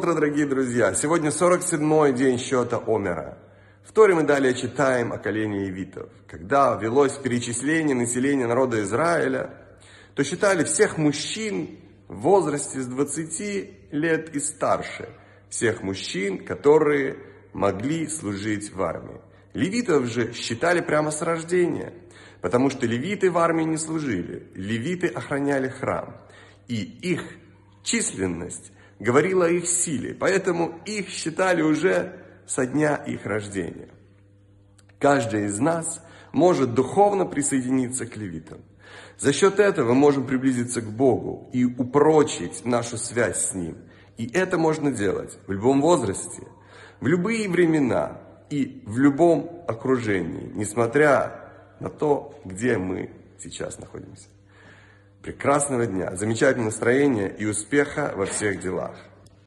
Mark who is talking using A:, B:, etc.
A: Утро, дорогие друзья! Сегодня 47-й день счета Омера. В Торе мы далее читаем о колене Евитов. Когда велось перечисление населения народа Израиля, то считали всех мужчин в возрасте с 20 лет и старше. Всех мужчин, которые могли служить в армии. Левитов же считали прямо с рождения, потому что левиты в армии не служили. Левиты охраняли храм. И их численность говорила о их силе, поэтому их считали уже со дня их рождения. Каждый из нас может духовно присоединиться к левитам. За счет этого мы можем приблизиться к Богу и упрочить нашу связь с Ним. И это можно делать в любом возрасте, в любые времена и в любом окружении, несмотря на то, где мы сейчас находимся. Прекрасного дня, замечательного настроения и успеха во всех делах.